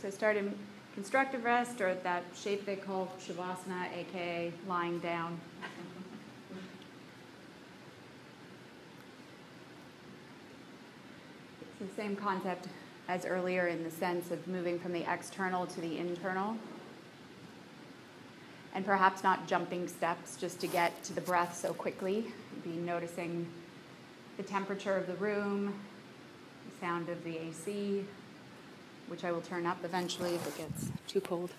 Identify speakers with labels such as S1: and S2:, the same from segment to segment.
S1: So start in constructive rest or that shape they call Shavasana, aka lying down. It's the same concept as earlier in the sense of moving from the external to the internal. And perhaps not jumping steps just to get to the breath so quickly. Be noticing the temperature of the room, the sound of the AC, which I will turn up eventually if it gets too cold.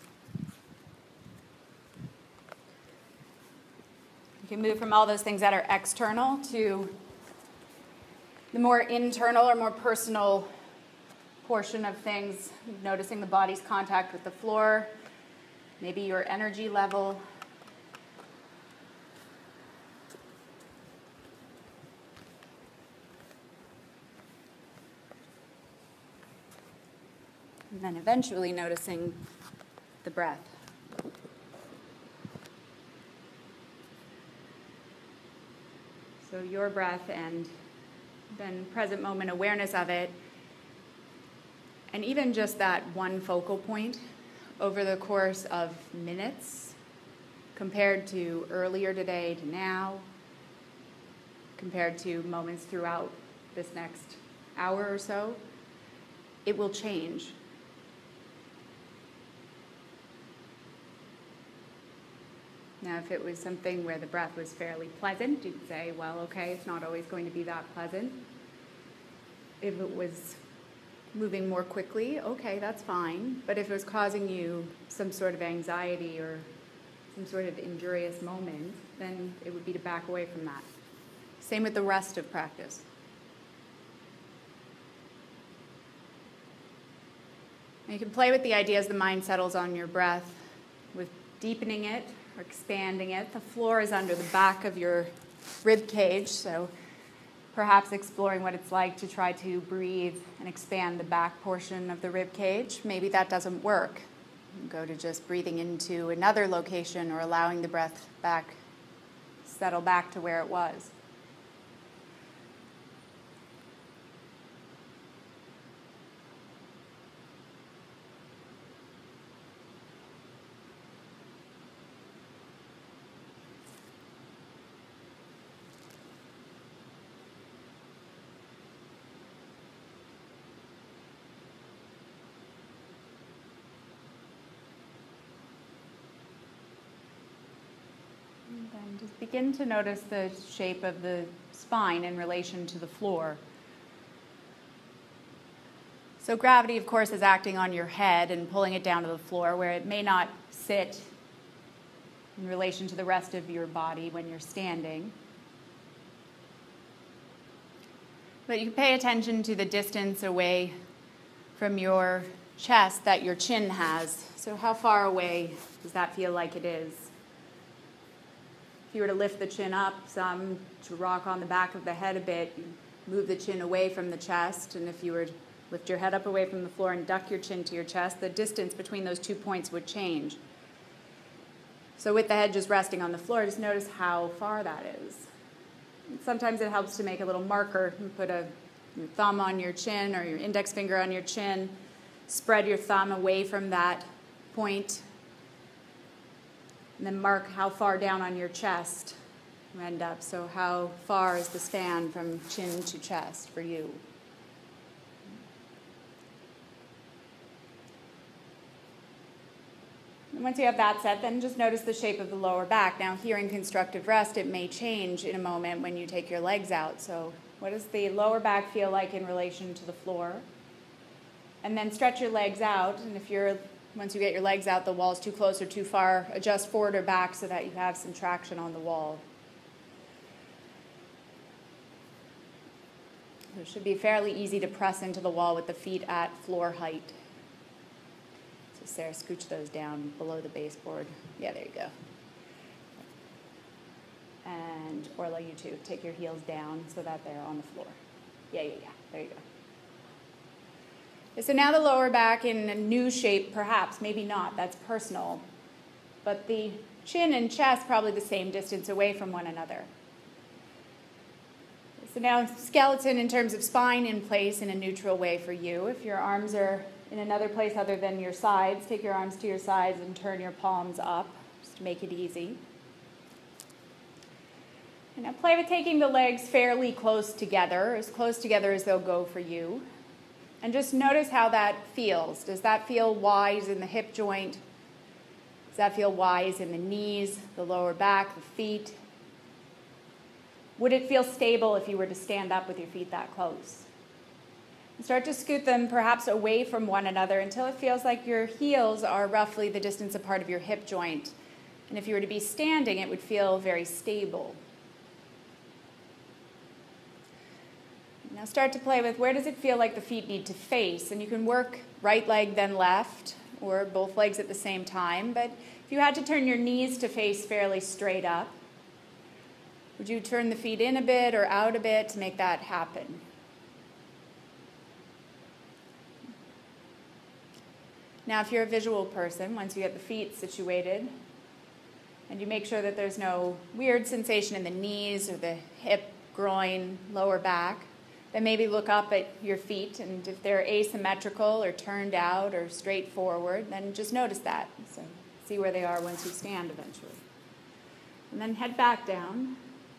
S1: You can move from all those things that are external to the more internal or more personal portion of things, noticing the body's contact with the floor, maybe your energy level. And then eventually noticing the breath. So your breath and then present moment awareness of it. And even just that one focal point over the course of minutes compared to earlier today to now, compared to moments throughout this next hour or so, it will change. Now, if it was something where the breath was fairly pleasant, you'd say, well, okay, it's not always going to be that pleasant. If it was moving more quickly, okay, that's fine. But if it was causing you some sort of anxiety or some sort of injurious moment, then it would be to back away from that. Same with the rest of practice. you can play with the idea as the mind settles on your breath with deepening it or expanding it. The floor is under the back of your rib cage, so perhaps exploring what it's like to try to breathe and expand the back portion of the rib cage. Maybe that doesn't work. Go to just breathing into another location or allowing the breath back settle back to where it was. And just begin to notice the shape of the spine in relation to the floor. So, gravity, of course, is acting on your head and pulling it down to the floor where it may not sit in relation to the rest of your body when you're standing. But you pay attention to the distance away from your chest that your chin has. So, how far away does that feel like it is? If you were to lift the chin up some to rock on the back of the head a bit, move the chin away from the chest. And if you were to lift your head up away from the floor and duck your chin to your chest, the distance between those two points would change. So with the head just resting on the floor, just notice how far that is. Sometimes it helps to make a little marker. You put a thumb on your chin or your index finger on your chin. Spread your thumb away from that point and then mark how far down on your chest you end up. So, how far is the span from chin to chest for you? Once you have that set, then just notice the shape of the lower back. Now, here in constructive rest, it may change in a moment when you take your legs out. So, what does the lower back feel like in relation to the floor? And then stretch your legs out. And if you're once you get your legs out, the wall's too close or too far, adjust forward or back so that you have some traction on the wall. It should be fairly easy to press into the wall with the feet at floor height. So Sarah, scooch those down below the baseboard. Yeah, there you go. And Orla, you too. Take your heels down so that they're on the floor. Yeah, yeah, yeah. There you go. So now the lower back in a new shape, perhaps, maybe not, that's personal. But the chin and chest probably the same distance away from one another. So now skeleton in terms of spine in place in a neutral way for you. If your arms are in another place other than your sides, take your arms to your sides and turn your palms up just to make it easy. And now play with taking the legs fairly close together, as close together as they'll go for you. And just notice how that feels. Does that feel wise in the hip joint? Does that feel wise in the knees, the lower back, the feet? Would it feel stable if you were to stand up with your feet that close? And start to scoot them perhaps away from one another until it feels like your heels are roughly the distance apart of your hip joint. And if you were to be standing, it would feel very stable. Now start to play with where does it feel like the feet need to face? And you can work right leg, then left, or both legs at the same time. But if you had to turn your knees to face fairly straight up, would you turn the feet in a bit or out a bit to make that happen? Now, if you're a visual person, once you get the feet situated, and you make sure that there's no weird sensation in the knees or the hip, groin, lower back, then maybe look up at your feet, and if they're asymmetrical or turned out or straight forward, then just notice that. So see where they are once you stand eventually. And then head back down.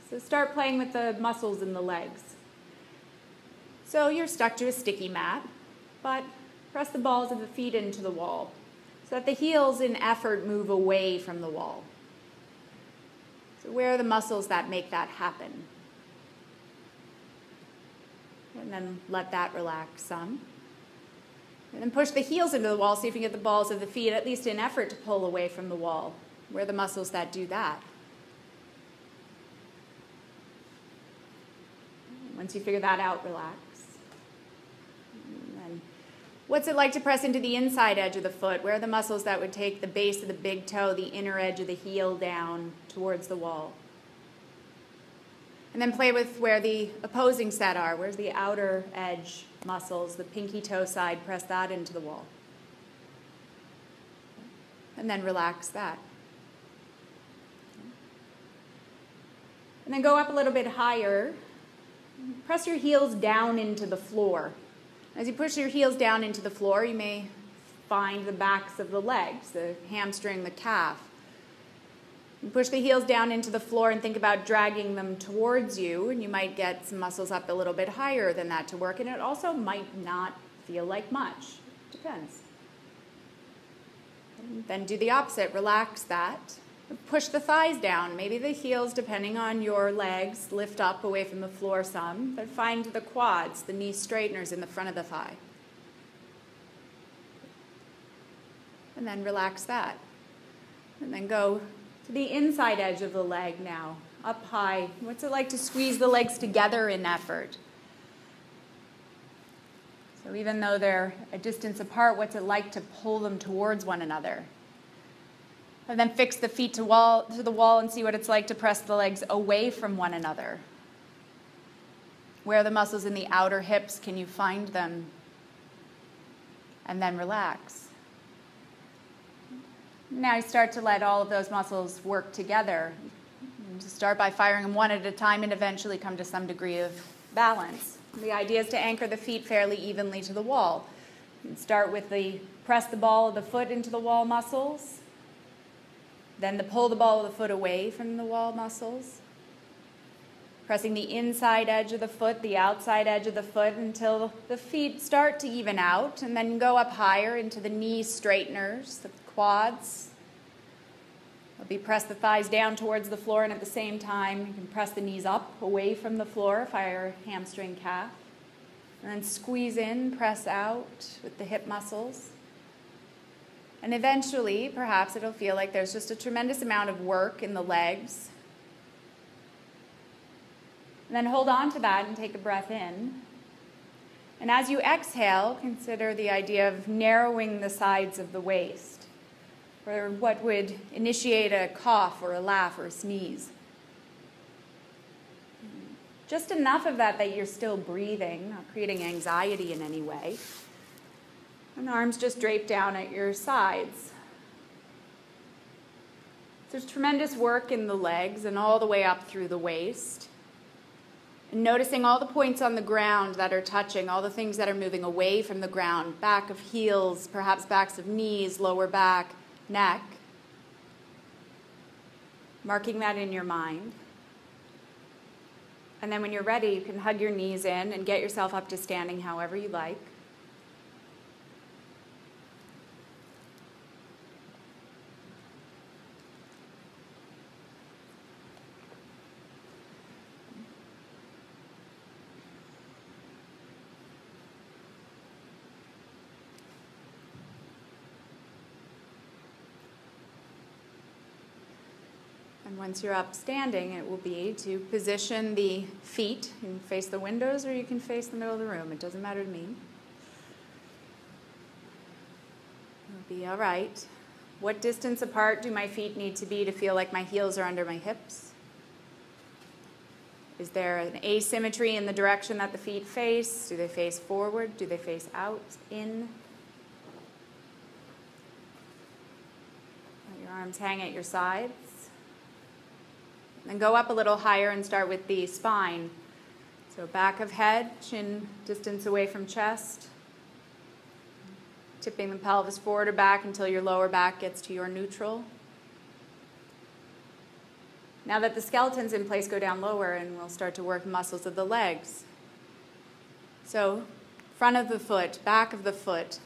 S1: So start playing with the muscles in the legs. So you're stuck to a sticky mat, but press the balls of the feet into the wall so that the heels in effort move away from the wall. So where are the muscles that make that happen? And then let that relax some. And then push the heels into the wall, see if you can get the balls of the feet, at least in effort to pull away from the wall. Where are the muscles that do that? Once you figure that out, relax. What's it like to press into the inside edge of the foot? Where are the muscles that would take the base of the big toe, the inner edge of the heel down towards the wall? And then play with where the opposing set are. Where's the outer edge muscles, the pinky toe side, press that into the wall. And then relax that. And then go up a little bit higher. Press your heels down into the floor. As you push your heels down into the floor, you may find the backs of the legs, the hamstring, the calf. Push the heels down into the floor and think about dragging them towards you, and you might get some muscles up a little bit higher than that to work, and it also might not feel like much. Depends. then do the opposite, relax that. Push the thighs down. Maybe the heels, depending on your legs, lift up away from the floor some, but find the quads, the knee straighteners in the front of the thigh. And then relax that. And then go the inside edge of the leg now, up high. What's it like to squeeze the legs together in effort? So even though they're a distance apart, what's it like to pull them towards one another? And then fix the feet to, wall, to the wall and see what it's like to press the legs away from one another. Where are the muscles in the outer hips? Can you find them? And then relax. Now you start to let all of those muscles work together. start by firing them one at a time and eventually come to some degree of balance. The idea is to anchor the feet fairly evenly to the wall. start with the press the ball of the foot into the wall muscles, then the pull the ball of the foot away from the wall muscles, pressing the inside edge of the foot, the outside edge of the foot until the feet start to even out, and then go up higher into the knee straighteners, the quads. Maybe press the thighs down towards the floor, and at the same time, you can press the knees up away from the floor, fire hamstring calf. And then squeeze in, press out with the hip muscles. And eventually, perhaps it'll feel like there's just a tremendous amount of work in the legs. And then hold on to that and take a breath in. And as you exhale, consider the idea of narrowing the sides of the waist or what would initiate a cough or a laugh or a sneeze. Just enough of that that you're still breathing, not creating anxiety in any way. And arms just draped down at your sides. There's tremendous work in the legs and all the way up through the waist. And noticing all the points on the ground that are touching, all the things that are moving away from the ground back of heels, perhaps backs of knees, lower back, neck. Marking that in your mind. And then when you're ready, you can hug your knees in and get yourself up to standing however you like. And once you're up standing, it will be to position the feet. You can face the windows or you can face the middle of the room. It doesn't matter to me. It'll be all right. What distance apart do my feet need to be to feel like my heels are under my hips? Is there an asymmetry in the direction that the feet face? Do they face forward? Do they face out, in? Let your arms hang at your sides. And go up a little higher and start with the spine. So back of head, chin distance away from chest. Tipping the pelvis forward or back until your lower back gets to your neutral. Now that the skeleton's in place, go down lower and we'll start to work muscles of the legs. So, front of the foot, back of the foot,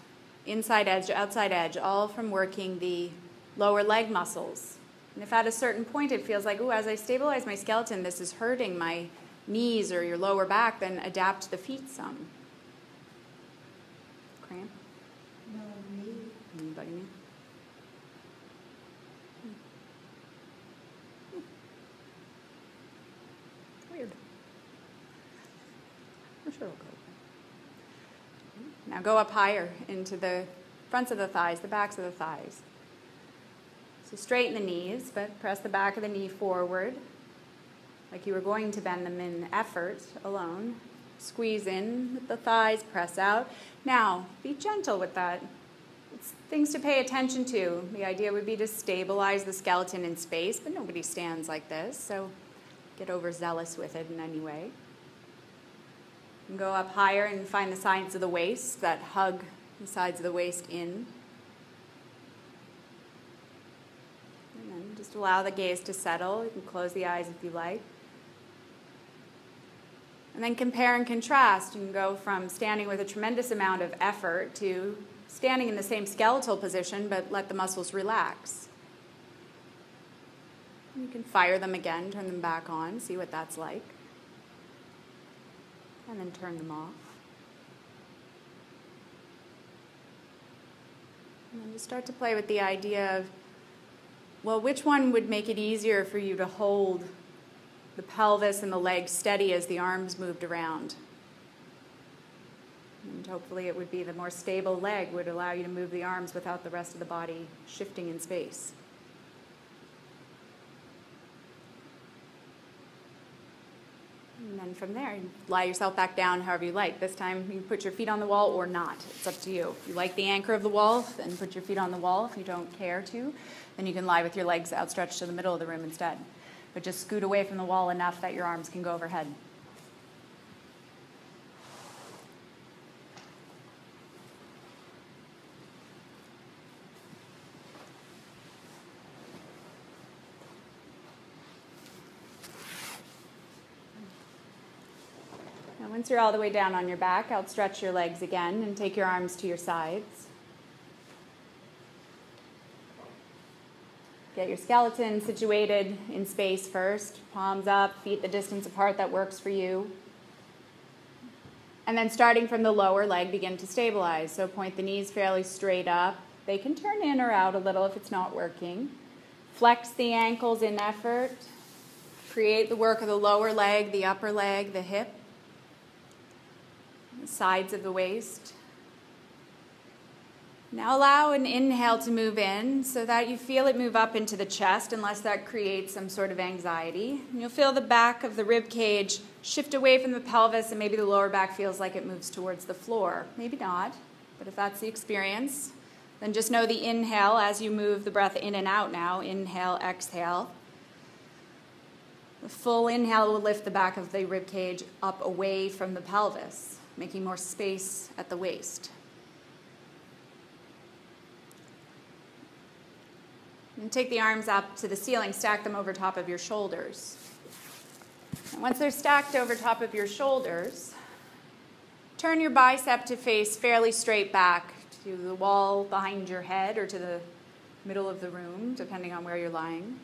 S1: inside edge, outside edge, all from working the lower leg muscles. And if at a certain point it feels like, oh, as I stabilize my skeleton, this is hurting my knees or your lower back, then adapt the feet some. Cramp?
S2: No, me.
S1: Anybody me? Hmm. Weird. I'm sure it'll go. Now go up higher into the fronts of the thighs, the backs of the thighs. So straighten the knees, but press the back of the knee forward, like you were going to bend them in effort alone. Squeeze in with the thighs, press out. Now, be gentle with that. It's things to pay attention to. The idea would be to stabilize the skeleton in space, but nobody stands like this, so get overzealous with it in any way. And go up higher and find the sides of the waist that hug the sides of the waist in. Just allow the gaze to settle. You can close the eyes if you like. And then compare and contrast. You can go from standing with a tremendous amount of effort to standing in the same skeletal position, but let the muscles relax. You can fire them again, turn them back on, see what that's like. And then turn them off. And then just start to play with the idea of well, which one would make it easier for you to hold the pelvis and the legs steady as the arms moved around? And hopefully, it would be the more stable leg would allow you to move the arms without the rest of the body shifting in space. And then from there, you lie yourself back down however you like. This time, you put your feet on the wall or not. It's up to you. If you like the anchor of the wall, then put your feet on the wall. If you don't care to, then you can lie with your legs outstretched to the middle of the room instead. But just scoot away from the wall enough that your arms can go overhead. Now, once you're all the way down on your back, outstretch your legs again and take your arms to your sides. Get your skeleton situated in space first, palms up, feet the distance apart that works for you. And then starting from the lower leg, begin to stabilize. So point the knees fairly straight up. They can turn in or out a little if it's not working. Flex the ankles in effort. Create the work of the lower leg, the upper leg, the hip, sides of the waist. Now allow an inhale to move in so that you feel it move up into the chest, unless that creates some sort of anxiety. And you'll feel the back of the rib cage shift away from the pelvis, and maybe the lower back feels like it moves towards the floor. Maybe not, but if that's the experience, then just know the inhale as you move the breath in and out now. Inhale, exhale. The full inhale will lift the back of the rib cage up away from the pelvis, making more space at the waist. And take the arms up to the ceiling, stack them over top of your shoulders. And once they're stacked over top of your shoulders, turn your bicep to face fairly straight back to the wall behind your head or to the middle of the room, depending on where you're lying.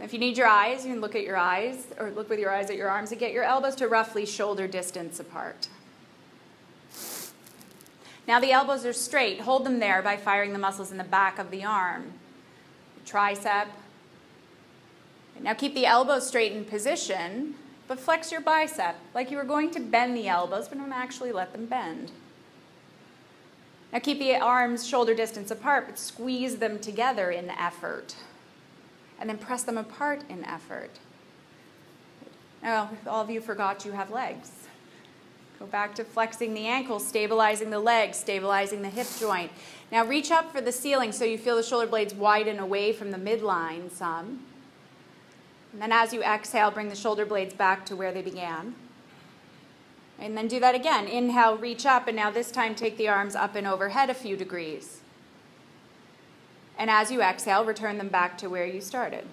S1: If you need your eyes, you can look at your eyes or look with your eyes at your arms and get your elbows to roughly shoulder distance apart. Now the elbows are straight. Hold them there by firing the muscles in the back of the arm tricep. Now keep the elbows straight in position, but flex your bicep like you were going to bend the elbows, but don't actually let them bend. Now keep the arms shoulder distance apart, but squeeze them together in effort. And then press them apart in effort. Now, all of you forgot you have legs. Go back to flexing the ankles, stabilizing the legs, stabilizing the hip joint. Now reach up for the ceiling so you feel the shoulder blades widen away from the midline some. And then as you exhale, bring the shoulder blades back to where they began. And then do that again. Inhale, reach up, and now this time take the arms up and overhead a few degrees. And as you exhale, return them back to where you started.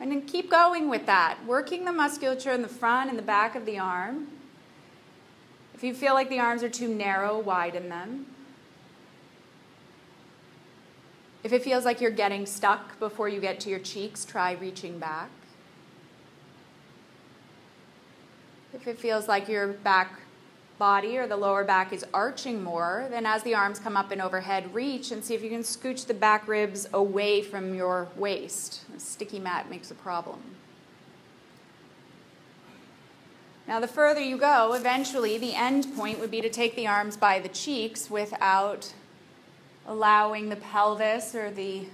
S1: And then keep going with that, working the musculature in the front and the back of the arm. If you feel like the arms are too narrow, widen them. If it feels like you're getting stuck before you get to your cheeks, try reaching back. If it feels like your back body or the lower back is arching more, then as the arms come up and overhead, reach and see if you can scooch the back ribs away from your waist. A sticky mat makes a problem. Now, the further you go, eventually the end point would be to take the arms by the cheeks without allowing the pelvis or the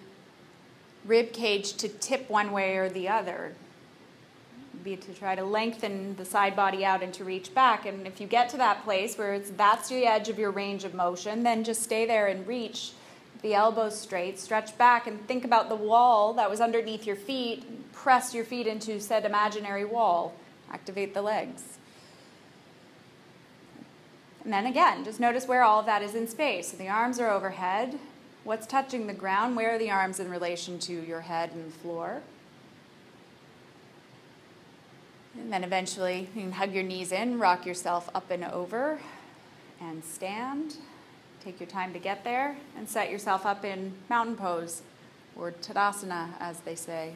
S1: rib cage to tip one way or the other. Be to try to lengthen the side body out and to reach back. And if you get to that place where it's that's the edge of your range of motion, then just stay there and reach the elbows straight, stretch back, and think about the wall that was underneath your feet. Press your feet into said imaginary wall. Activate the legs. And then again, just notice where all of that is in space. So the arms are overhead. What's touching the ground? Where are the arms in relation to your head and the floor? And then eventually you can hug your knees in, rock yourself up and over, and stand. Take your time to get there, and set yourself up in mountain pose, or Tadasana, as they say.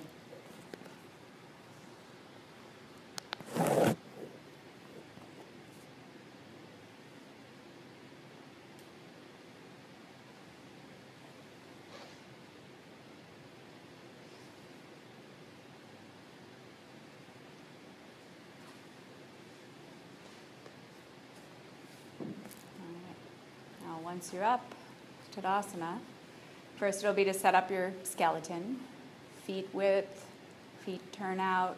S1: Once you're up, Tadasana, first it'll be to set up your skeleton, feet width, feet turn out,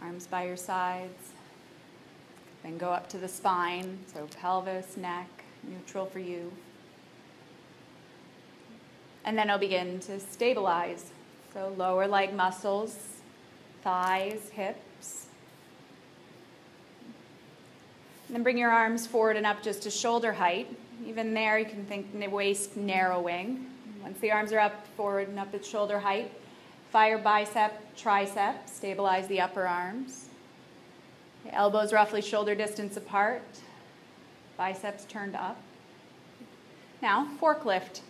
S1: arms by your sides. Then go up to the spine, so pelvis, neck, neutral for you. And then I'll begin to stabilize. So lower leg muscles, thighs, hips And then bring your arms forward and up just to shoulder height. Even there, you can think waist narrowing. Once the arms are up, forward and up at shoulder height, fire bicep, tricep, stabilize the upper arms. The elbows roughly shoulder distance apart, biceps turned up. Now, forklift,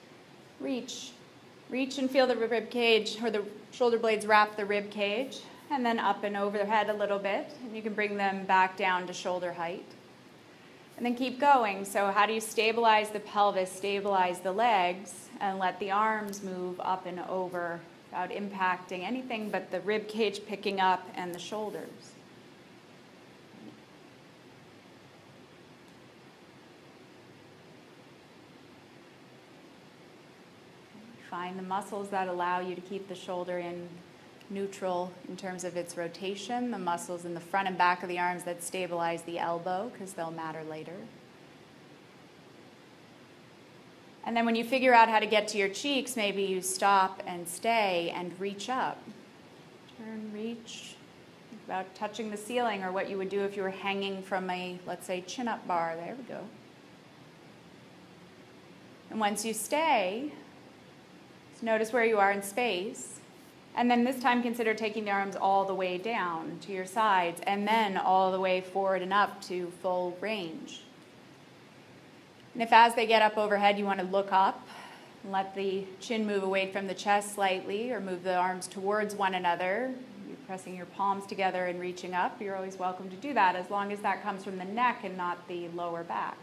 S1: reach. Reach and feel the rib cage or the shoulder blades wrap the rib cage, and then up and over the head a little bit. And you can bring them back down to shoulder height. And then keep going. So, how do you stabilize the pelvis, stabilize the legs, and let the arms move up and over without impacting anything but the rib cage picking up and the shoulders? Find the muscles that allow you to keep the shoulder in neutral in terms of its rotation, the muscles in the front and back of the arms that stabilize the elbow, because they'll matter later. And then when you figure out how to get to your cheeks, maybe you stop and stay and reach up. Turn, reach. Think about touching the ceiling or what you would do if you were hanging from a, let's say, chin up bar. There we go. And once you stay, notice where you are in space. And then this time consider taking the arms all the way down to your sides and then all the way forward and up to full range. And if as they get up overhead you want to look up, and let the chin move away from the chest slightly or move the arms towards one another. You're pressing your palms together and reaching up. You're always welcome to do that as long as that comes from the neck and not the lower back.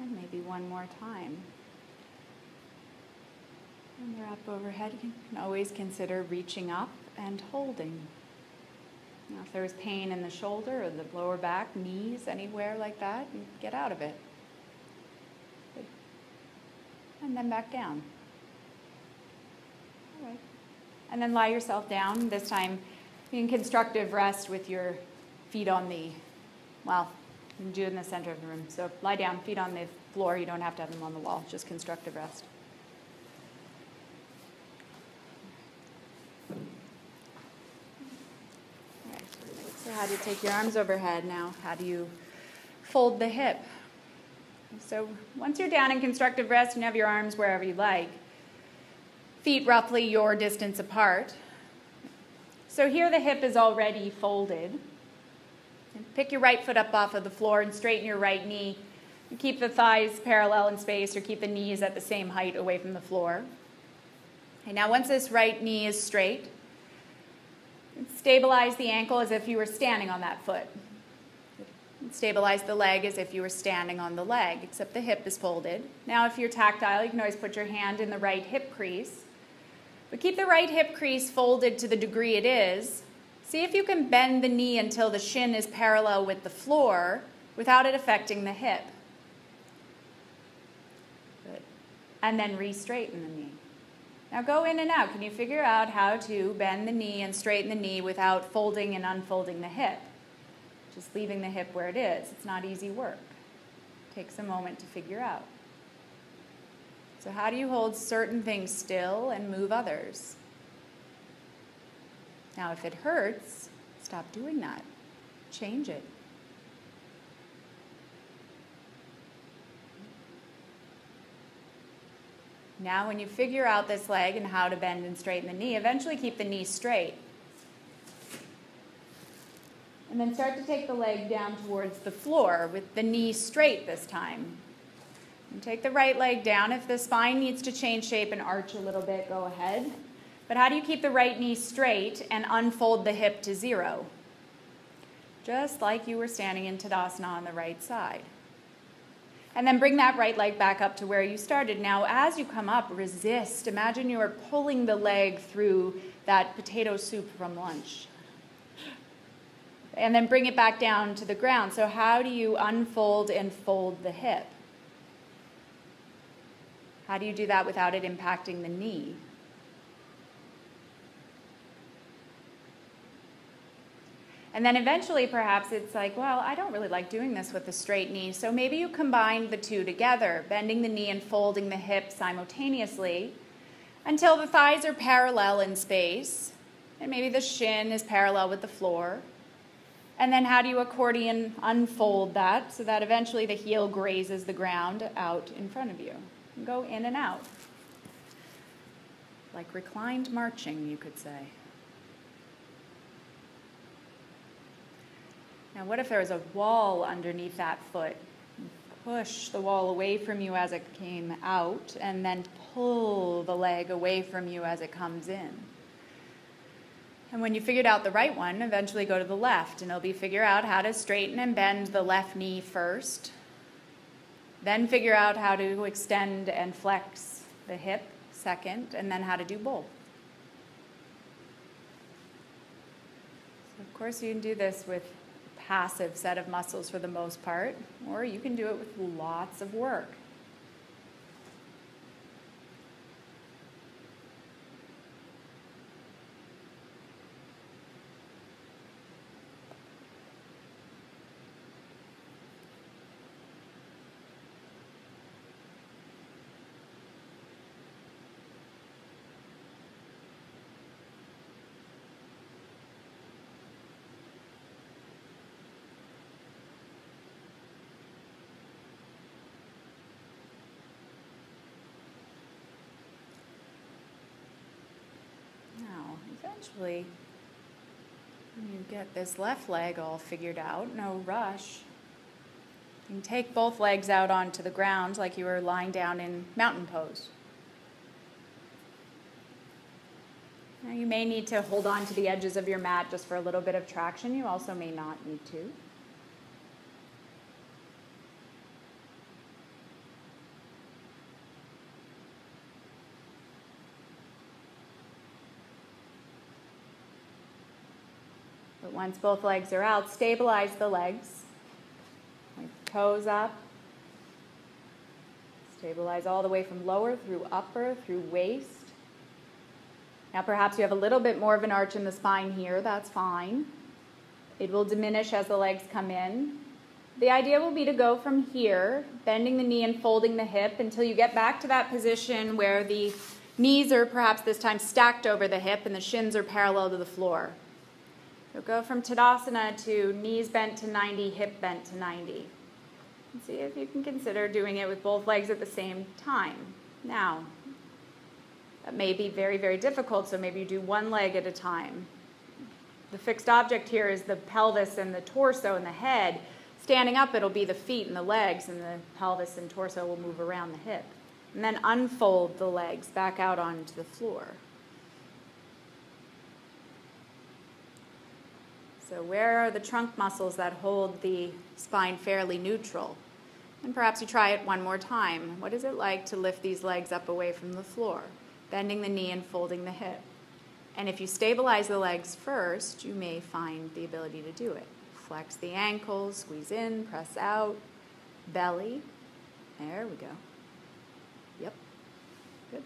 S1: And maybe one more time. When they're up overhead, you can always consider reaching up and holding. Now, if there's pain in the shoulder or the lower back, knees, anywhere like that, get out of it. And then back down. All right. And then lie yourself down. This time in constructive rest with your feet on the, well, do in the center of the room. So lie down, feet on the floor. You don't have to have them on the wall, just constructive rest. So how do you take your arms overhead now? How do you fold the hip? So once you're down in constructive rest, you have your arms wherever you like. Feet roughly your distance apart. So here the hip is already folded. Pick your right foot up off of the floor and straighten your right knee. Keep the thighs parallel in space or keep the knees at the same height away from the floor. Now once this right knee is straight, stabilize the ankle as if you were standing on that foot. Stabilize the leg as if you were standing on the leg, except the hip is folded. Now, if you're tactile, you can always put your hand in the right hip crease. But keep the right hip crease folded to the degree it is, See if you can bend the knee until the shin is parallel with the floor without it affecting the hip. Good. And then re-straighten the knee. Now go in and out. Can you figure out how to bend the knee and straighten the knee without folding and unfolding the hip? Just leaving the hip where it is. It's not easy work. It takes a moment to figure out. So how do you hold certain things still and move others? Now, if it hurts, stop doing that. Change it. Now, when you figure out this leg and how to bend and straighten the knee, eventually keep the knee straight. And then start to take the leg down towards the floor with the knee straight this time. And take the right leg down. If the spine needs to change shape and arch a little bit, go ahead. But how do you keep the right knee straight and unfold the hip to zero? Just like you were standing in Tadasana on the right side. And then bring that right leg back up to where you started. Now, as you come up, resist. Imagine you are pulling the leg through that potato soup from lunch. And then bring it back down to the ground. So, how do you unfold and fold the hip? How do you do that without it impacting the knee? And then eventually, perhaps it's like, well, I don't really like doing this with a straight knee. So maybe you combine the two together, bending the knee and folding the hip simultaneously until the thighs are parallel in space. And maybe the shin is parallel with the floor. And then how do you accordion unfold that so that eventually the heel grazes the ground out in front of you? And go in and out. Like reclined marching, you could say. Now, what if there was a wall underneath that foot? Push the wall away from you as it came out, and then pull the leg away from you as it comes in. And when you figured out the right one, eventually go to the left, and it'll be figure out how to straighten and bend the left knee first. Then figure out how to extend and flex the hip second, and then how to do both. So of course, you can do this with passive set of muscles for the most part, or you can do it with lots of work. Eventually, you get this left leg all figured out, no rush. You can take both legs out onto the ground like you were lying down in mountain pose. Now you may need to hold on to the edges of your mat just for a little bit of traction. You also may not need to. Once both legs are out, stabilize the legs. Toes up. Stabilize all the way from lower through upper, through waist. Now, perhaps you have a little bit more of an arch in the spine here. That's fine. It will diminish as the legs come in. The idea will be to go from here, bending the knee and folding the hip until you get back to that position where the knees are perhaps this time stacked over the hip and the shins are parallel to the floor. So go from Tadasana to knees bent to 90, hip bent to 90. And see if you can consider doing it with both legs at the same time. Now, that may be very, very difficult, so maybe you do one leg at a time. The fixed object here is the pelvis and the torso and the head. Standing up, it'll be the feet and the legs, and the pelvis and torso will move around the hip. And then unfold the legs back out onto the floor. So, where are the trunk muscles that hold the spine fairly neutral? And perhaps you try it one more time. What is it like to lift these legs up away from the floor? Bending the knee and folding the hip. And if you stabilize the legs first, you may find the ability to do it. Flex the ankles, squeeze in, press out, belly. There we go. Yep. Good.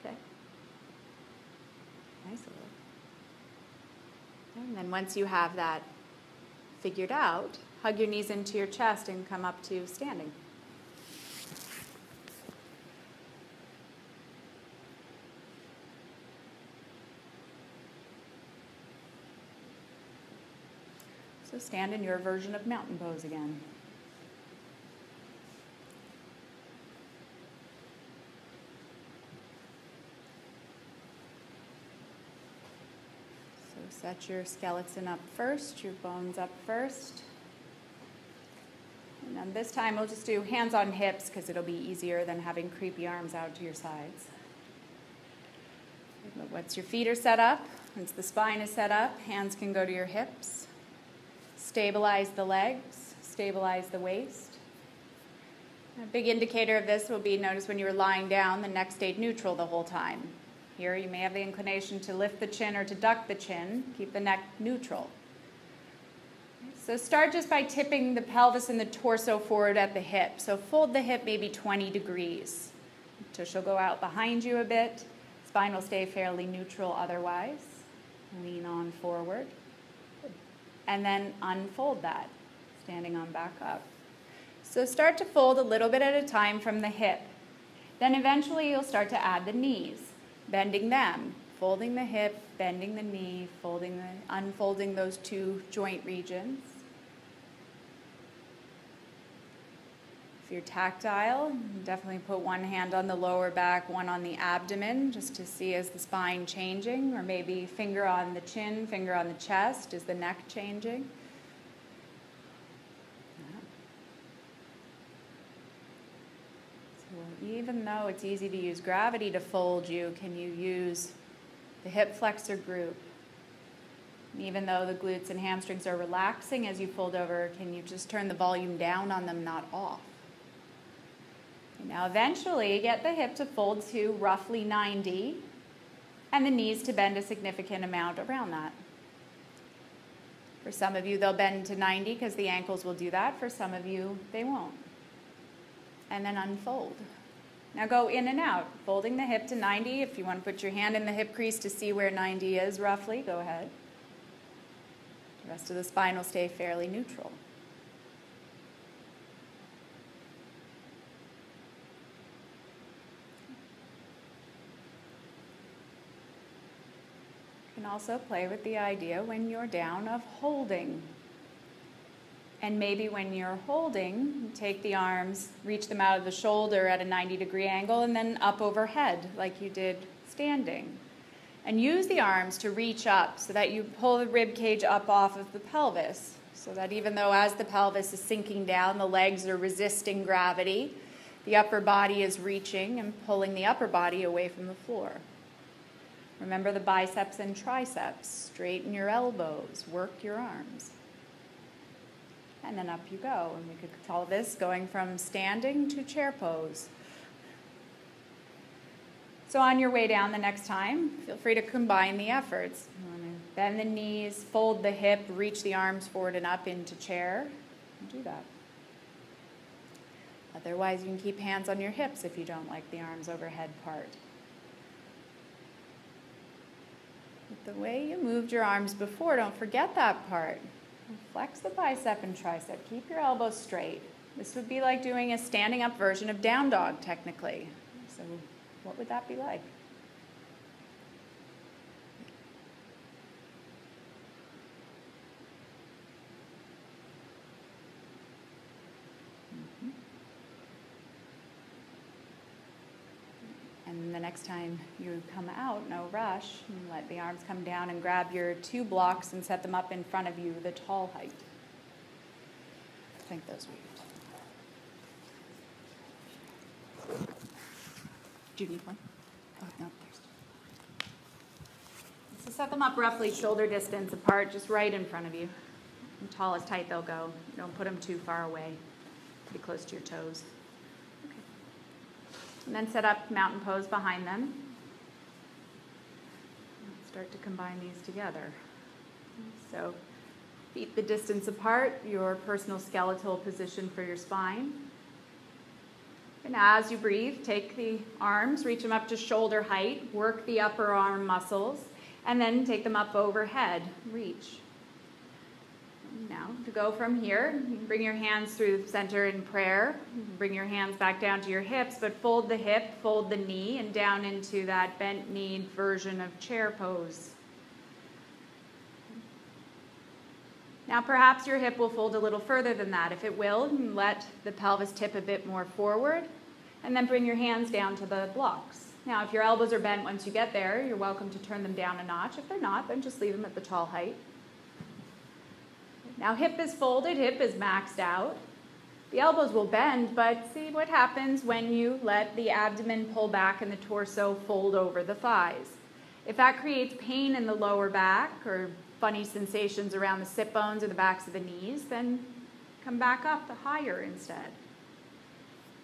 S1: Okay. And then once you have that figured out, hug your knees into your chest and come up to standing. So stand in your version of mountain pose again. Set your skeleton up first, your bones up first. And then this time we'll just do hands on hips because it'll be easier than having creepy arms out to your sides. But Once your feet are set up, once the spine is set up, hands can go to your hips. Stabilize the legs, stabilize the waist. A big indicator of this will be notice when you're lying down, the neck stayed neutral the whole time. Here you may have the inclination to lift the chin or to duck the chin. Keep the neck neutral. So start just by tipping the pelvis and the torso forward at the hip. So fold the hip maybe 20 degrees. So she'll go out behind you a bit. Spine will stay fairly neutral otherwise. Lean on forward. And then unfold that, standing on back up. So start to fold a little bit at a time from the hip. Then eventually you'll start to add the knees bending them, folding the hip, bending the knee, folding the, unfolding those two joint regions. If you're tactile, definitely put one hand on the lower back, one on the abdomen, just to see is the spine changing, or maybe finger on the chin, finger on the chest, is the neck changing? Even though it's easy to use gravity to fold you, can you use the hip flexor group? Even though the glutes and hamstrings are relaxing as you fold over, can you just turn the volume down on them, not off? Now, eventually, get the hip to fold to roughly 90 and the knees to bend a significant amount around that. For some of you, they'll bend to 90 because the ankles will do that. For some of you, they won't. And then unfold. Now go in and out, folding the hip to 90. If you want to put your hand in the hip crease to see where 90 is roughly, go ahead. The rest of the spine will stay fairly neutral. You can also play with the idea when you're down of holding and maybe when you're holding, take the arms, reach them out of the shoulder at a 90 degree angle, and then up overhead, like you did standing. And use the arms to reach up so that you pull the rib cage up off of the pelvis. So that even though as the pelvis is sinking down, the legs are resisting gravity, the upper body is reaching and pulling the upper body away from the floor. Remember the biceps and triceps. Straighten your elbows, work your arms. And then up you go. And we could call this going from standing to chair pose. So on your way down the next time, feel free to combine the efforts. Bend the knees, fold the hip, reach the arms forward and up into chair. Do that. Otherwise, you can keep hands on your hips if you don't like the arms overhead part. the way you moved your arms before, don't forget that part. Flex the bicep and tricep. Keep your elbows straight. This would be like doing a standing up version of down dog, technically. So, what would that be like? And the next time you come out, no rush, let the arms come down and grab your two blocks and set them up in front of you, the tall height. I think those were Do you need one? Oh, no, there's. So set them up roughly shoulder distance apart, just right in front of you. And tall as tight they'll go. Don't put them too far away, pretty close to your toes. And then set up mountain pose behind them. Start to combine these together. So feet the distance apart, your personal skeletal position for your spine. And as you breathe, take the arms, reach them up to shoulder height, work the upper arm muscles, and then take them up overhead. Reach. Now, to go from here, bring your hands through the center in prayer. Bring your hands back down to your hips, but fold the hip, fold the knee, and down into that bent knee version of chair pose. Now, perhaps your hip will fold a little further than that. If it will, let the pelvis tip a bit more forward, and then bring your hands down to the blocks. Now, if your elbows are bent once you get there, you're welcome to turn them down a notch. If they're not, then just leave them at the tall height. Now hip is folded, hip is maxed out. The elbows will bend, but see what happens when you let the abdomen pull back and the torso fold over the thighs. If that creates pain in the lower back or funny sensations around the sit bones or the backs of the knees, then come back up higher instead.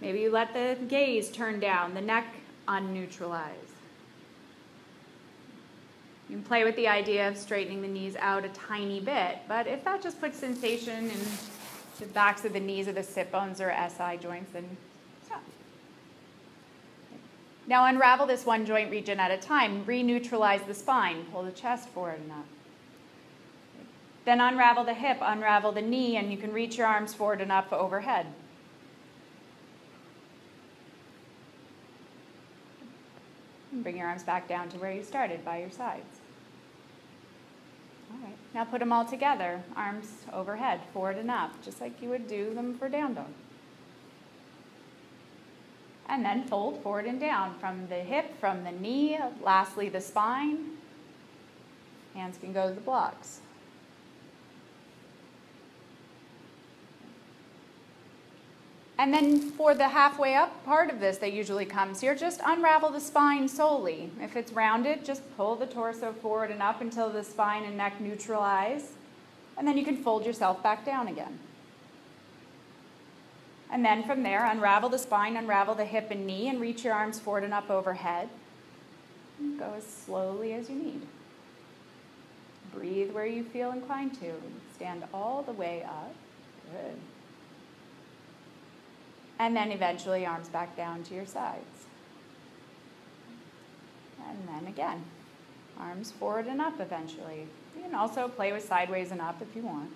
S1: Maybe you let the gaze turn down, the neck unneutralize. You can play with the idea of straightening the knees out a tiny bit, but if that just puts sensation in the backs of the knees or the sit bones or SI joints, then stop. Now unravel this one joint region at a time. Re-neutralize the spine. Pull the chest forward enough. Then unravel the hip, unravel the knee, and you can reach your arms forward and up overhead. Bring your arms back down to where you started by your sides. All right, now put them all together, arms overhead, forward and up, just like you would do them for down dog. And then fold forward and down from the hip, from the knee, lastly the spine. Hands can go to the blocks. And then for the halfway up part of this that usually comes here, just unravel the spine solely. If it's rounded, just pull the torso forward and up until the spine and neck neutralize. And then you can fold yourself back down again. And then from there, unravel the spine, unravel the hip and knee, and reach your arms forward and up overhead. Go as slowly as you need. Breathe where you feel inclined to. Stand all the way up. Good. And then eventually arms back down to your sides. And then again, arms forward and up eventually. You can also play with sideways and up if you want.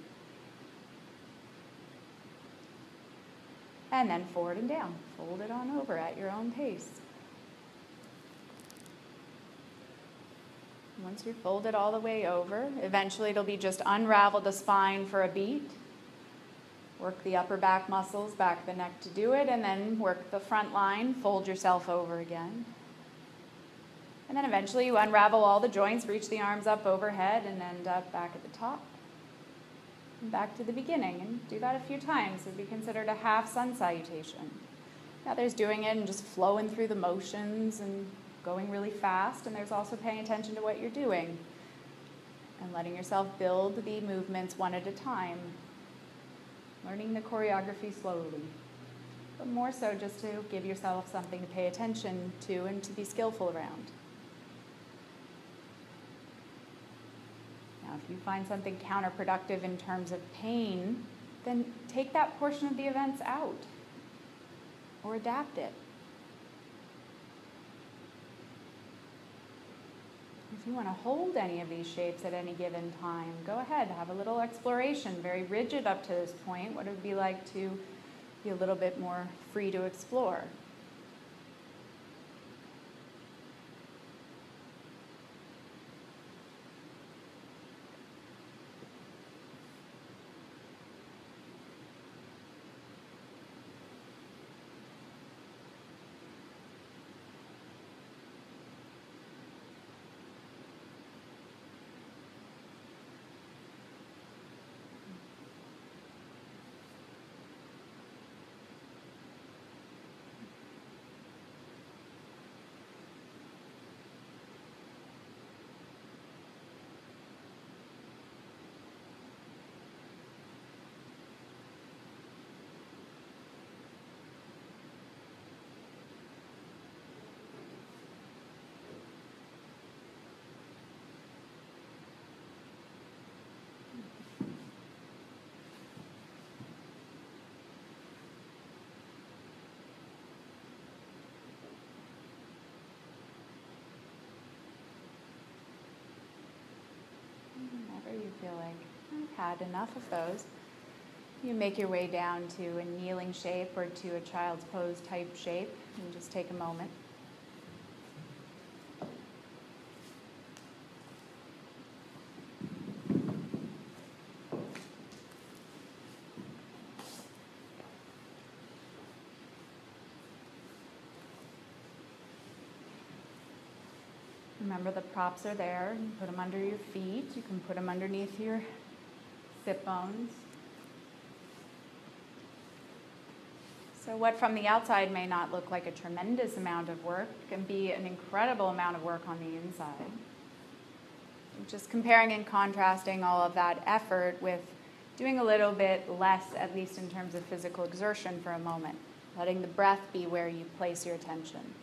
S1: And then forward and down. Fold it on over at your own pace. Once you're folded all the way over, eventually it'll be just unravel the spine for a beat Work the upper back muscles, back the neck to do it, and then work the front line. Fold yourself over again. And then eventually you unravel all the joints, reach the arms up overhead, and end up back at the top. And back to the beginning. And do that a few times. It would be considered a half sun salutation. Now there's doing it and just flowing through the motions and going really fast. And there's also paying attention to what you're doing and letting yourself build the movements one at a time. Learning the choreography slowly but more so just to give yourself something to pay attention to and to be skillful around. Now, if you find something counterproductive in terms of pain, then take that portion of the events out or adapt it. You want to hold any of these shapes at any given time, go ahead, have a little exploration. Very rigid up to this point. What it would be like to be a little bit more free to explore. you feel like I've had enough of those. You make your way down to a kneeling shape or to a child's pose type shape and just take a moment. Remember the props are there. You put them under your feet. You can put them underneath your sit bones. So, what from the outside may not look like a tremendous amount of work can be an incredible amount of work on the inside. Just comparing and contrasting all of that effort with doing a little bit less, at least in terms of physical exertion, for a moment, letting the breath be where you place your attention.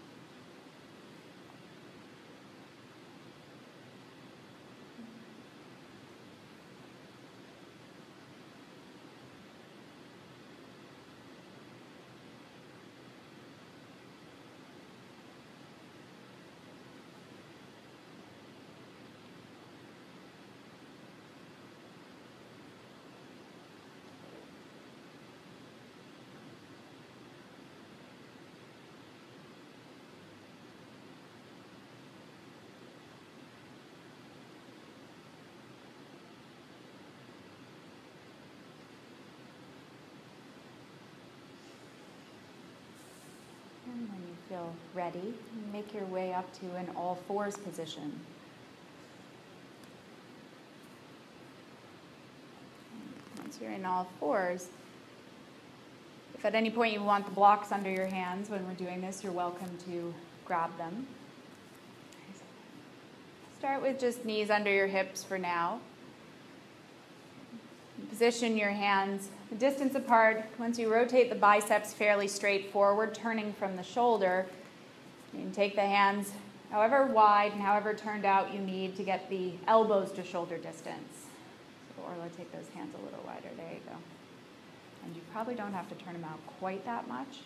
S1: when you feel ready, make your way up to an all fours position. Once you're in all fours, if at any point you want the blocks under your hands when we're doing this, you're welcome to grab them. Start with just knees under your hips for now. Position your hands distance apart. Once you rotate the biceps fairly straight forward, turning from the shoulder, you can take the hands however wide and however turned out you need to get the elbows to shoulder distance. So Orla, take those hands a little wider. There you go. And you probably don't have to turn them out quite that much.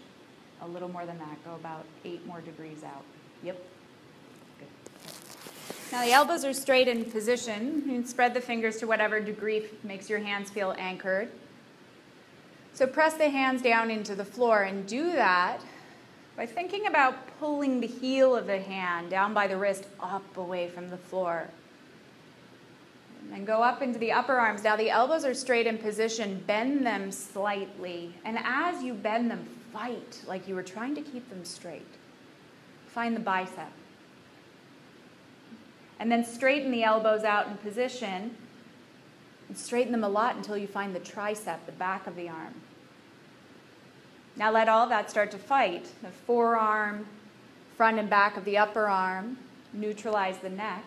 S1: A little more than that. Go about eight more degrees out. Yep. Now the elbows are straight in position. You can spread the fingers to whatever degree makes your hands feel anchored. So press the hands down into the floor and do that by thinking about pulling the heel of the hand down by the wrist up away from the floor. And go up into the upper arms. Now the elbows are straight in position. Bend them slightly. And as you bend them, fight like you were trying to keep them straight. Find the bicep. And then straighten the elbows out in position. And straighten them a lot until you find the tricep, the back of the arm. Now let all that start to fight. The forearm, front and back of the upper arm, neutralize the neck.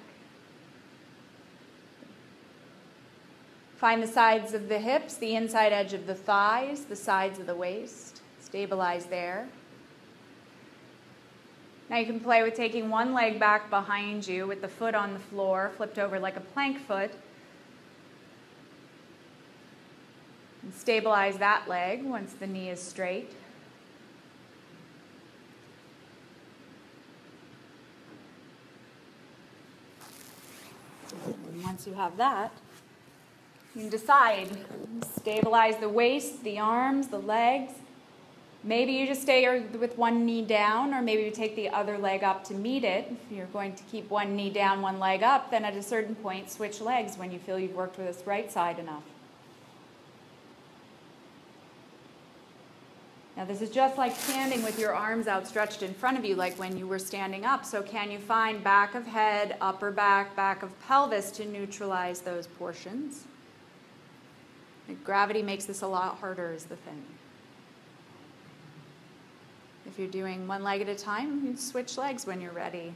S1: Find the sides of the hips, the inside edge of the thighs, the sides of the waist. Stabilize there. Now you can play with taking one leg back behind you with the foot on the floor, flipped over like a plank foot. And stabilize that leg once the knee is straight. And once you have that, you can decide. Stabilize the waist, the arms, the legs. Maybe you just stay with one knee down, or maybe you take the other leg up to meet it. If you're going to keep one knee down, one leg up, then at a certain point, switch legs when you feel you've worked with this right side enough. Now, this is just like standing with your arms outstretched in front of you, like when you were standing up. So, can you find back of head, upper back, back of pelvis to neutralize those portions? Gravity makes this a lot harder, is the thing. If you're doing one leg at a time, you switch legs when you're ready.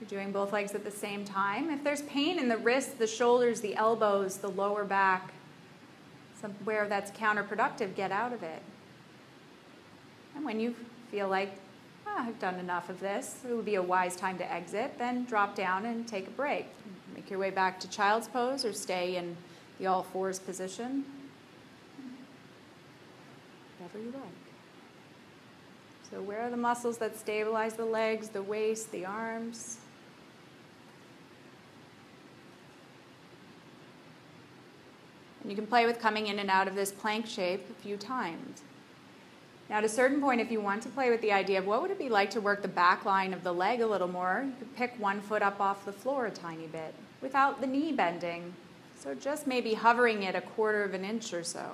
S1: If you're doing both legs at the same time. If there's pain in the wrists, the shoulders, the elbows, the lower back, somewhere that's counterproductive, get out of it. And when you feel like, oh, I've done enough of this, it would be a wise time to exit, then drop down and take a break. Make your way back to child's pose or stay in the all fours position. Whatever you like. So, where are the muscles that stabilize the legs, the waist, the arms? And you can play with coming in and out of this plank shape a few times. Now, at a certain point, if you want to play with the idea of what would it be like to work the back line of the leg a little more, you could pick one foot up off the floor a tiny bit without the knee bending. So just maybe hovering it a quarter of an inch or so.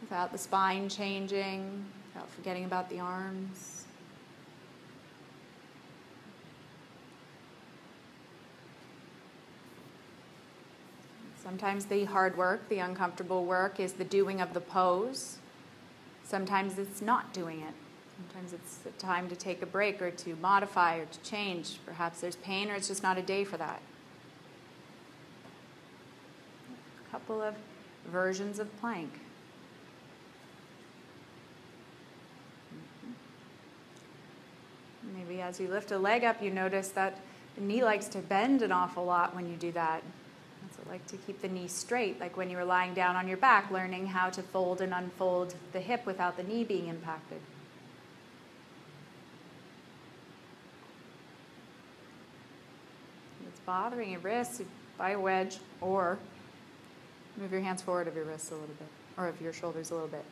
S1: Without the spine changing, without forgetting about the arms. Sometimes the hard work, the uncomfortable work, is the doing of the pose. Sometimes it's not doing it. Sometimes it's a time to take a break or to modify or to change. Perhaps there's pain or it's just not a day for that. A couple of versions of plank. Maybe as you lift a leg up, you notice that the knee likes to bend an awful lot when you do that So like to keep the knee straight, like when you were lying down on your back, learning how to fold and unfold the hip without the knee being impacted. If it's bothering your wrists, buy a wedge or move your hands forward of your wrists a little bit, or of your shoulders a little bit.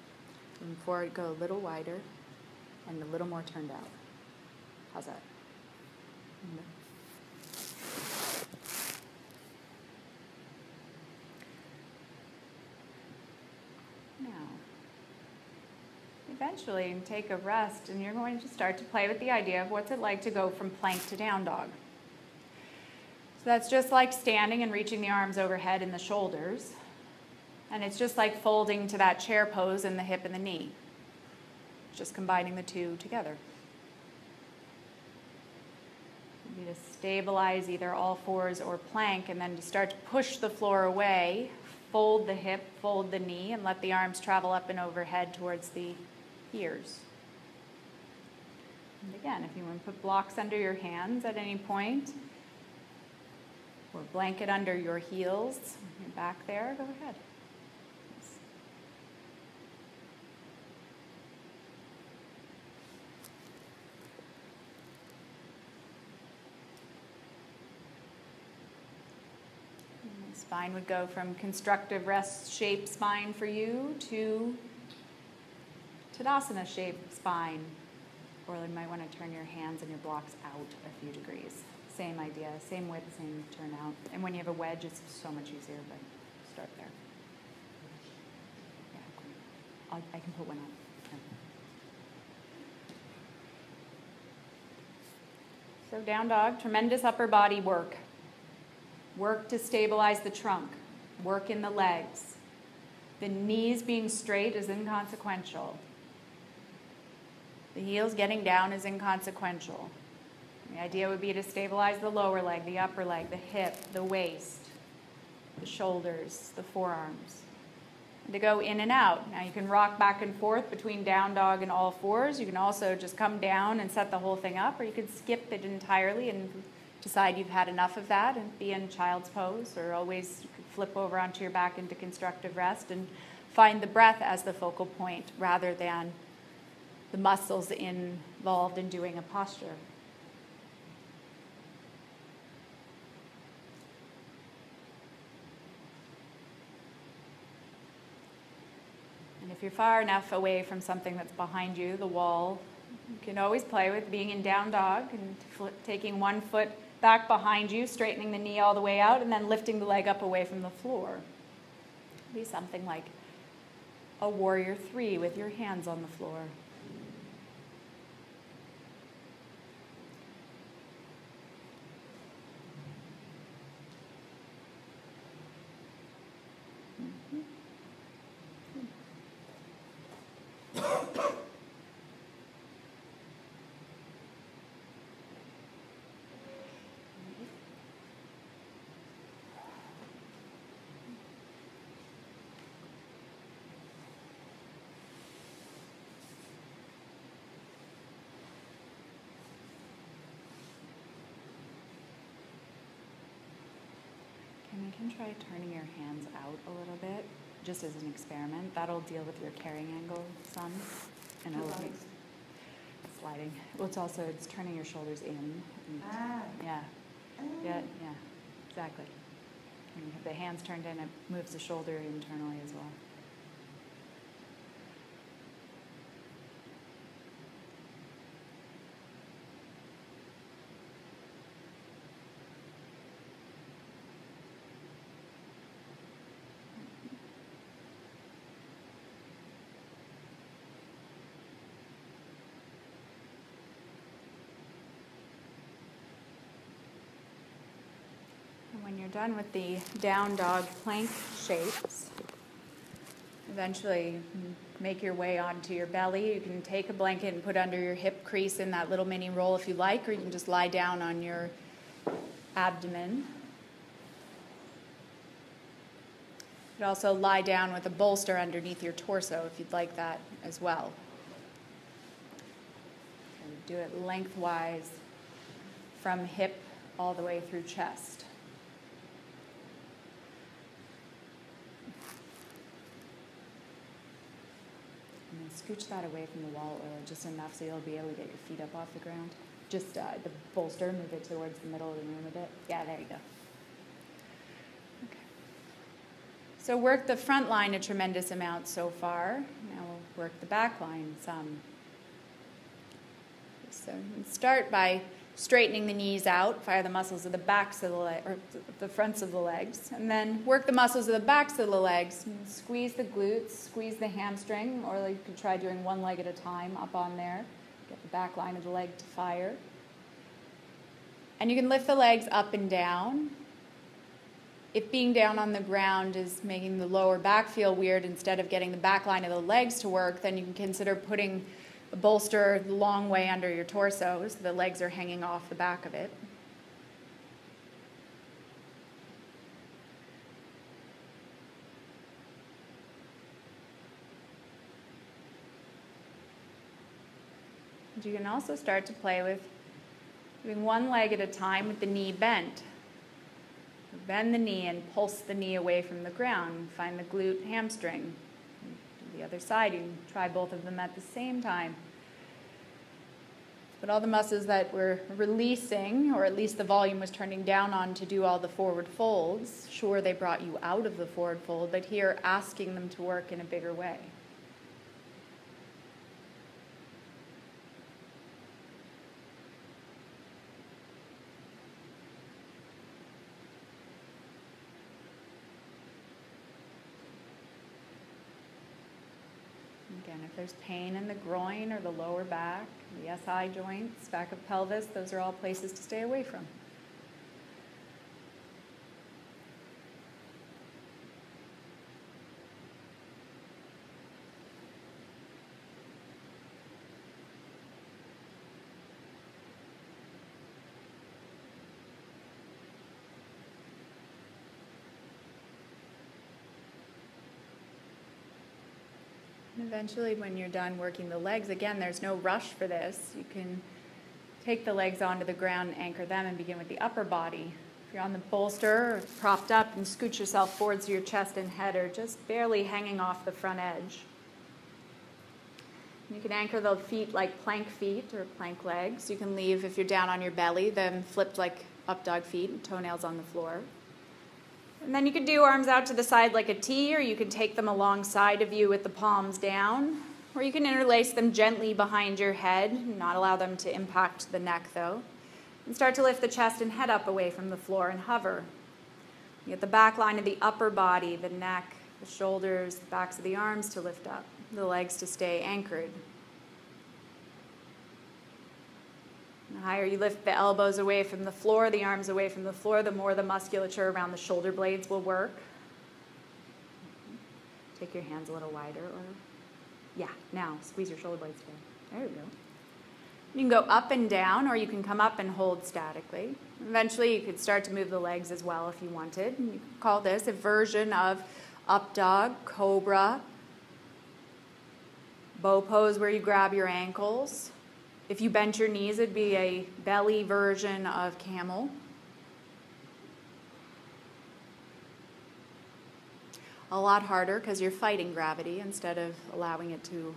S1: And forward, go a little wider and a little more turned out. How's that? Now eventually take a rest and you're going to start to play with the idea of what's it like to go from plank to down dog. So that's just like standing and reaching the arms overhead and the shoulders. And it's just like folding to that chair pose in the hip and the knee. Just combining the two together. You to stabilize either all fours or plank and then to start to push the floor away, fold the hip, fold the knee, and let the arms travel up and overhead towards the ears. And again, if you want to put blocks under your hands at any point, or blanket under your heels, your back there, go ahead. Spine would go from constructive rest shape spine for you to Tadasana shaped spine, or you might want to turn your hands and your blocks out a few degrees. Same idea, same width, same turnout. And when you have a wedge, it's so much easier, but start there. Yeah, I can put one on. So, down dog, tremendous upper body work. Work to stabilize the trunk, work in the legs. The knees being straight is inconsequential. The heels getting down is inconsequential. The idea would be to stabilize the lower leg, the upper leg, the hip, the waist, the shoulders, the forearms. And to go in and out. Now you can rock back and forth between down dog and all fours. You can also just come down and set the whole thing up, or you could skip it entirely and decide you've had enough of that and be in child's pose, or always flip over onto your back into constructive rest and find the breath as the focal point rather than the muscles involved in doing a posture. And if you're far enough away from something that's behind you, the wall, you can always play with being in down dog and taking one foot back behind you, straightening the knee all the way out, and then lifting the leg up away from the floor. Be something like a warrior three with your hands on the floor. Can try turning your hands out a little bit, just as an experiment. That'll deal with your carrying angle some, and make sliding. Well, it's also it's turning your shoulders in.
S2: Ah.
S1: Yeah. Yeah. Yeah. Exactly. When you have the hands turned in, it moves the shoulder internally as well. when you're done with the down dog plank shapes, eventually make your way onto your belly. You can take a blanket and put under your hip crease in that little mini roll if you like, or you can just lie down on your abdomen. You could also lie down with a bolster underneath your torso if you'd like that as well. And do it lengthwise from hip all the way through chest. Scooch that away from the wall or just enough so you'll be able to get your feet up off the ground. Just uh, the bolster, move it towards the middle of the room a bit. Yeah, there you go. Okay. So work the front line a tremendous amount so far. Now we'll work the back line some. So start by straightening the knees out, fire the muscles of the backs of the leg, or the fronts of the legs, and then work the muscles of the backs of the legs. Squeeze the glutes, squeeze the hamstring, or you could try doing one leg at a time up on there. Get the back line of the leg to fire. And you can lift the legs up and down. If being down on the ground is making the lower back feel weird instead of getting the back line of the legs to work, then you can consider putting bolster the long way under your torso so the legs are hanging off the back of it. you can also start to play with doing one leg at a time with the knee bent. Bend the knee and pulse the knee away from the ground. Find the glute hamstring the other side. You try both of them at the same time. But all the muscles that we're releasing, or at least the volume was turning down on to do all the forward folds, sure, they brought you out of the forward fold, but here asking them to work in a bigger way. Again, if there's pain in the groin or the lower back, the SI joints, back of pelvis, those are all places to stay away from. Eventually, when you're done working the legs, again, there's no rush for this. You can take the legs onto the ground anchor them and begin with the upper body. If you're on the bolster propped up and scoot yourself forwards your chest and head are just barely hanging off the front edge. You can anchor the feet like plank feet or plank legs. You can leave, if you're down on your belly, them flipped like up dog feet, toenails on the floor. And then you could do arms out to the side like a T, or you can take them alongside of you with the palms down. Or you can interlace them gently behind your head, not allow them to impact the neck though. And start to lift the chest and head up away from the floor and hover. You get the back line of the upper body, the neck, the shoulders, the backs of the arms to lift up, the legs to stay anchored. The higher you lift the elbows away from the floor, the arms away from the floor, the more the musculature around the shoulder blades will work. Take your hands a little wider, or yeah, now squeeze your shoulder blades together. There you go. You can go up and down, or you can come up and hold statically. Eventually, you could start to move the legs as well if you wanted. And you could call this a version of up dog, cobra, bow pose where you grab your ankles, if you bent your knees, it'd be a belly version of camel. A lot harder because you're fighting gravity instead of allowing it to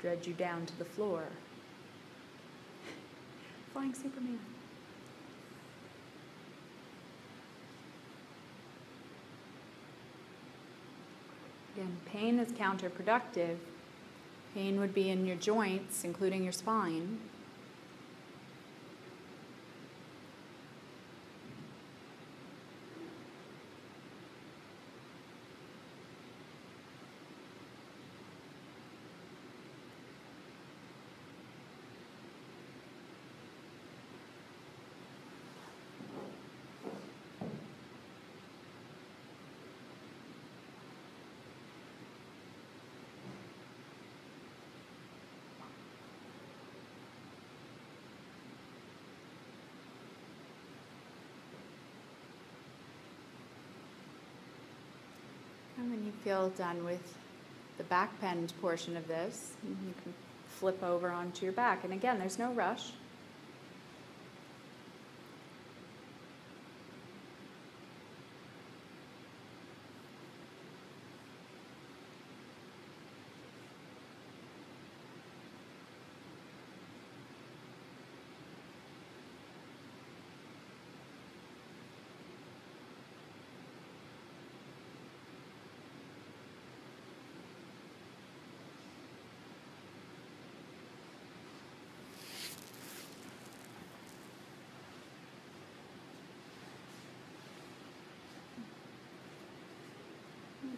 S1: dredge you down to the floor. Flying Superman. Again, pain is counterproductive Pain would be in your joints, including your spine. Feel done with the back bend portion of this, mm-hmm. you can flip over onto your back. And again, there's no rush.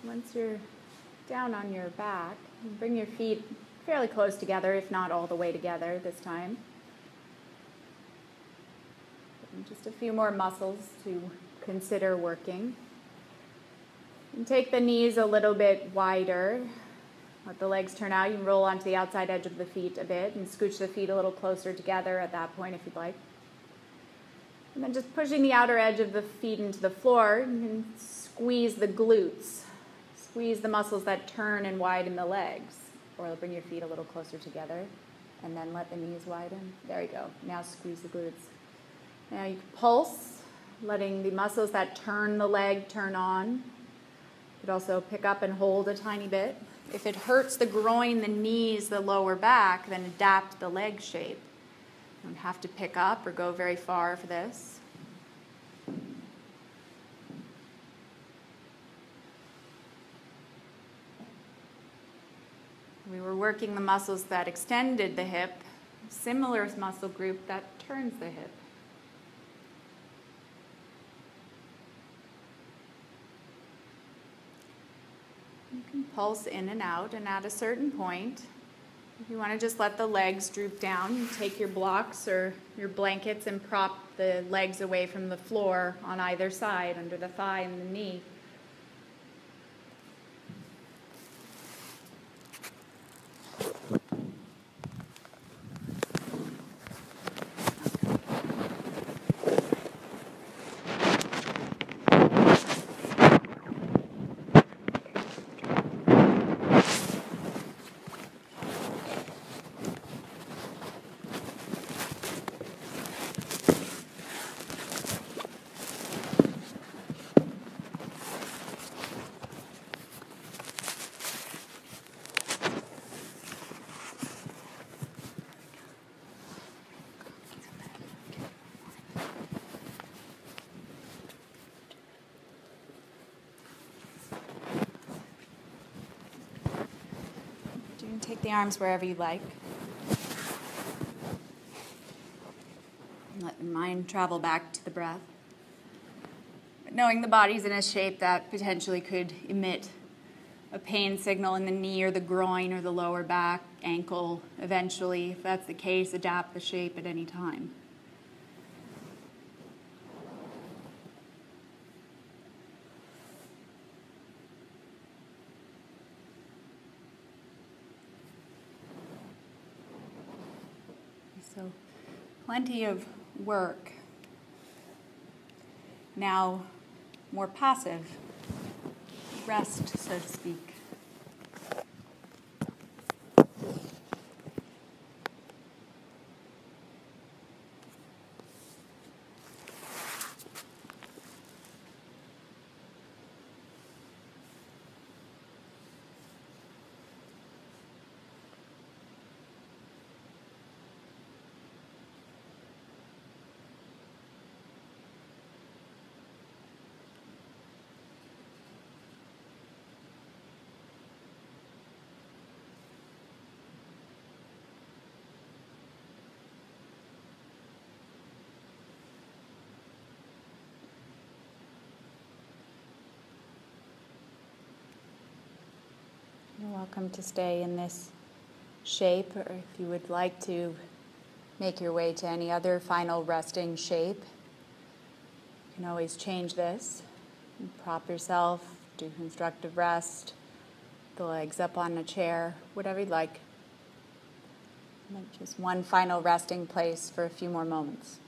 S1: Once you're down on your back, bring your feet fairly close together, if not all the way together this time. And just a few more muscles to consider working. And take the knees a little bit wider. Let the legs turn out. You can roll onto the outside edge of the feet a bit and scooch the feet a little closer together at that point if you'd like. And then just pushing the outer edge of the feet into the floor, you can squeeze the glutes. Squeeze the muscles that turn and widen the legs. Or bring your feet a little closer together and then let the knees widen. There you go. Now squeeze the glutes. Now you pulse, letting the muscles that turn the leg turn on. You could also pick up and hold a tiny bit. If it hurts the groin, the knees, the lower back, then adapt the leg shape. You don't have to pick up or go very far for this. We were working the muscles that extended the hip, similar muscle group that turns the hip. You can pulse in and out, and at a certain point, if you want to just let the legs droop down, you take your blocks or your blankets and prop the legs away from the floor on either side, under the thigh and the knee. Take the arms wherever you like. Let your mind travel back to the breath. Knowing the body's in a shape that potentially could emit a pain signal in the knee or the groin or the lower back, ankle, eventually, if that's the case, adapt the shape at any time. So, plenty of work. Now, more passive, rest, so to speak. You're welcome to stay in this shape, or if you would like to make your way to any other final resting shape, you can always change this. Prop yourself, do constructive rest, the legs up on a chair, whatever you'd like. Just one final resting place for a few more moments.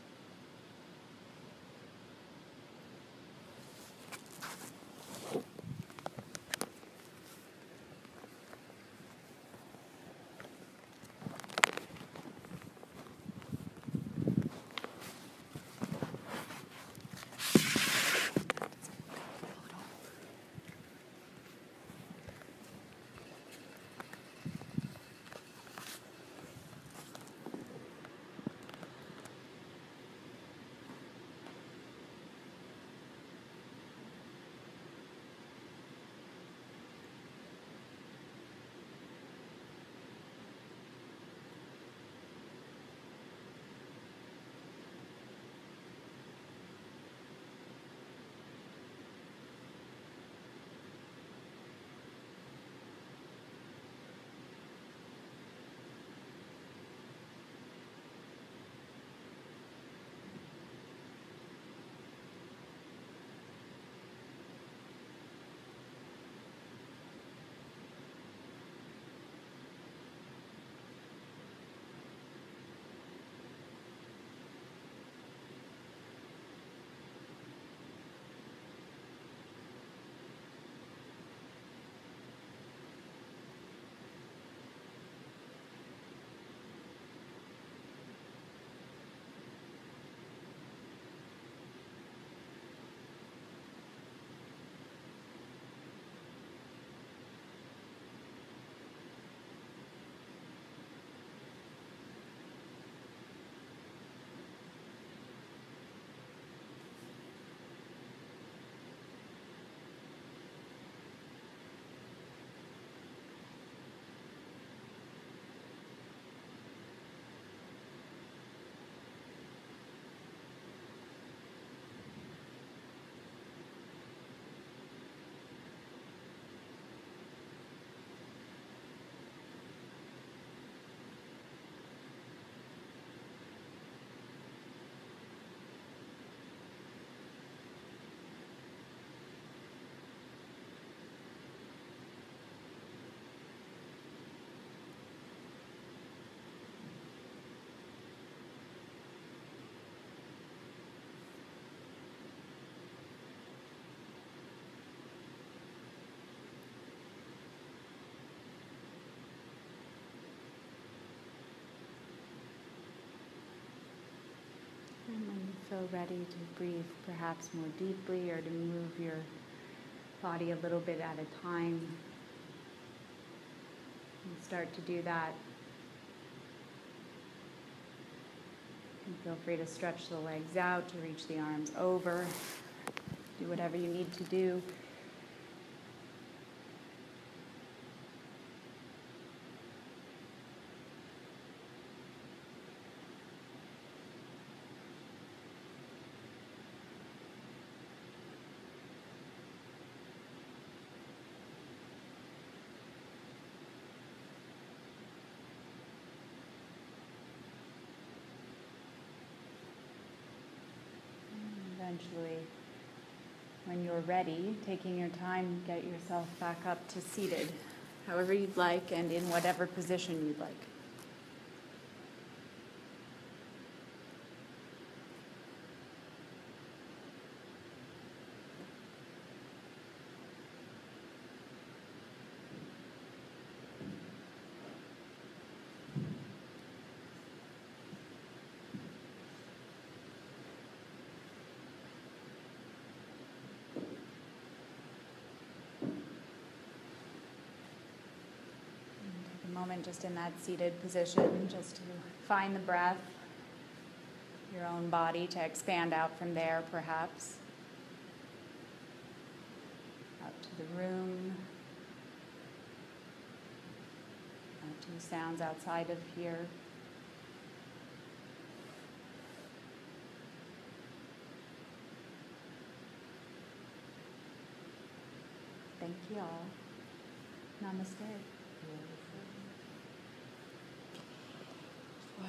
S1: Feel ready to breathe perhaps more deeply or to move your body a little bit at a time. And start to do that. And feel free to stretch the legs out, to reach the arms over. Do whatever you need to do. Eventually, when you're ready, taking your time, get yourself back up to seated, however you'd like, and in whatever position you'd like. Take a moment just in that seated position, just to find the breath, your own body to expand out from there, perhaps. Out to the room, out to the sounds outside of here. Thank you all. Namaste.